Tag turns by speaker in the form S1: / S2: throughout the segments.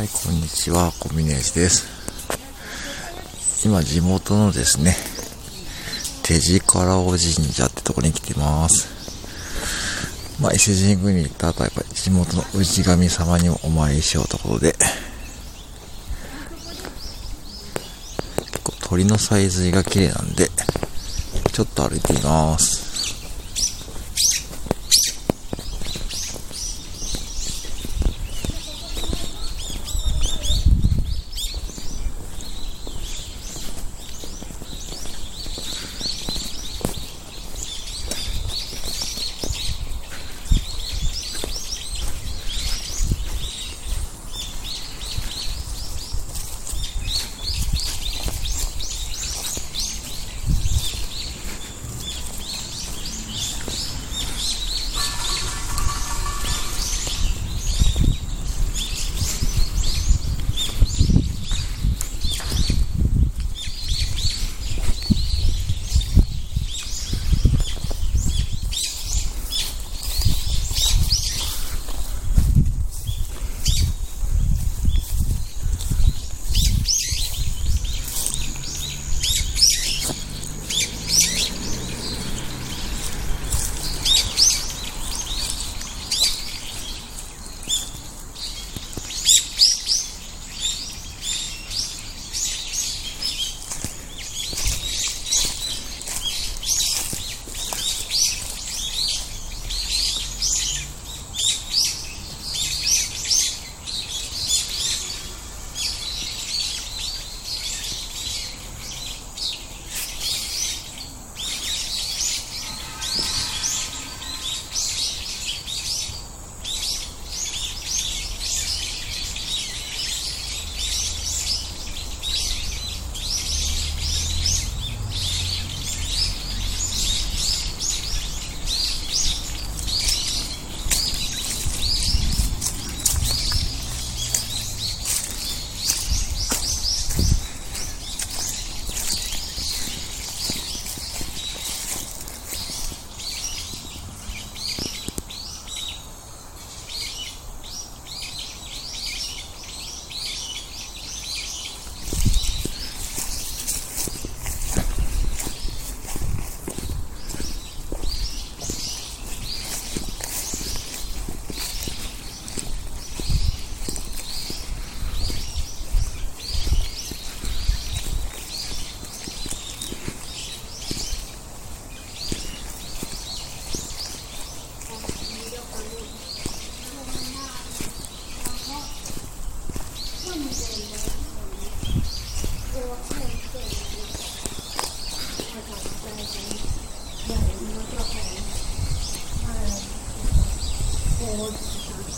S1: はい、こんにちは、コミネージです。今、地元のですね、手力尾神社ってとこに来てます。まあ、伊勢神宮に行った後は、やっぱり地元の氏神様にもお参りしようということで、結構鳥のさえずりが綺麗なんで、ちょっと歩いてみます。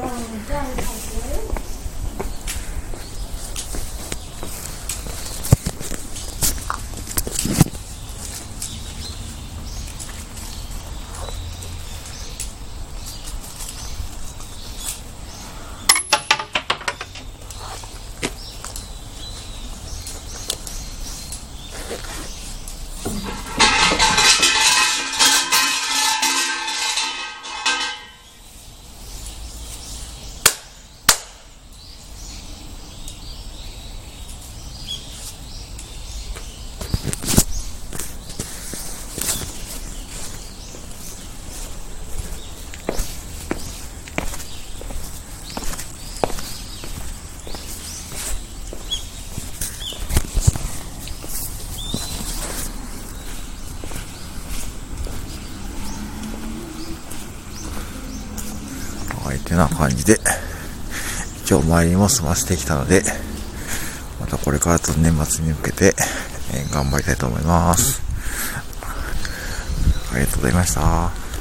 S2: 哇，这样
S1: はい、てな感じで、今日参りも済ませてきたので、またこれからと年末に向けて、えー、頑張りたいと思います。ありがとうございました。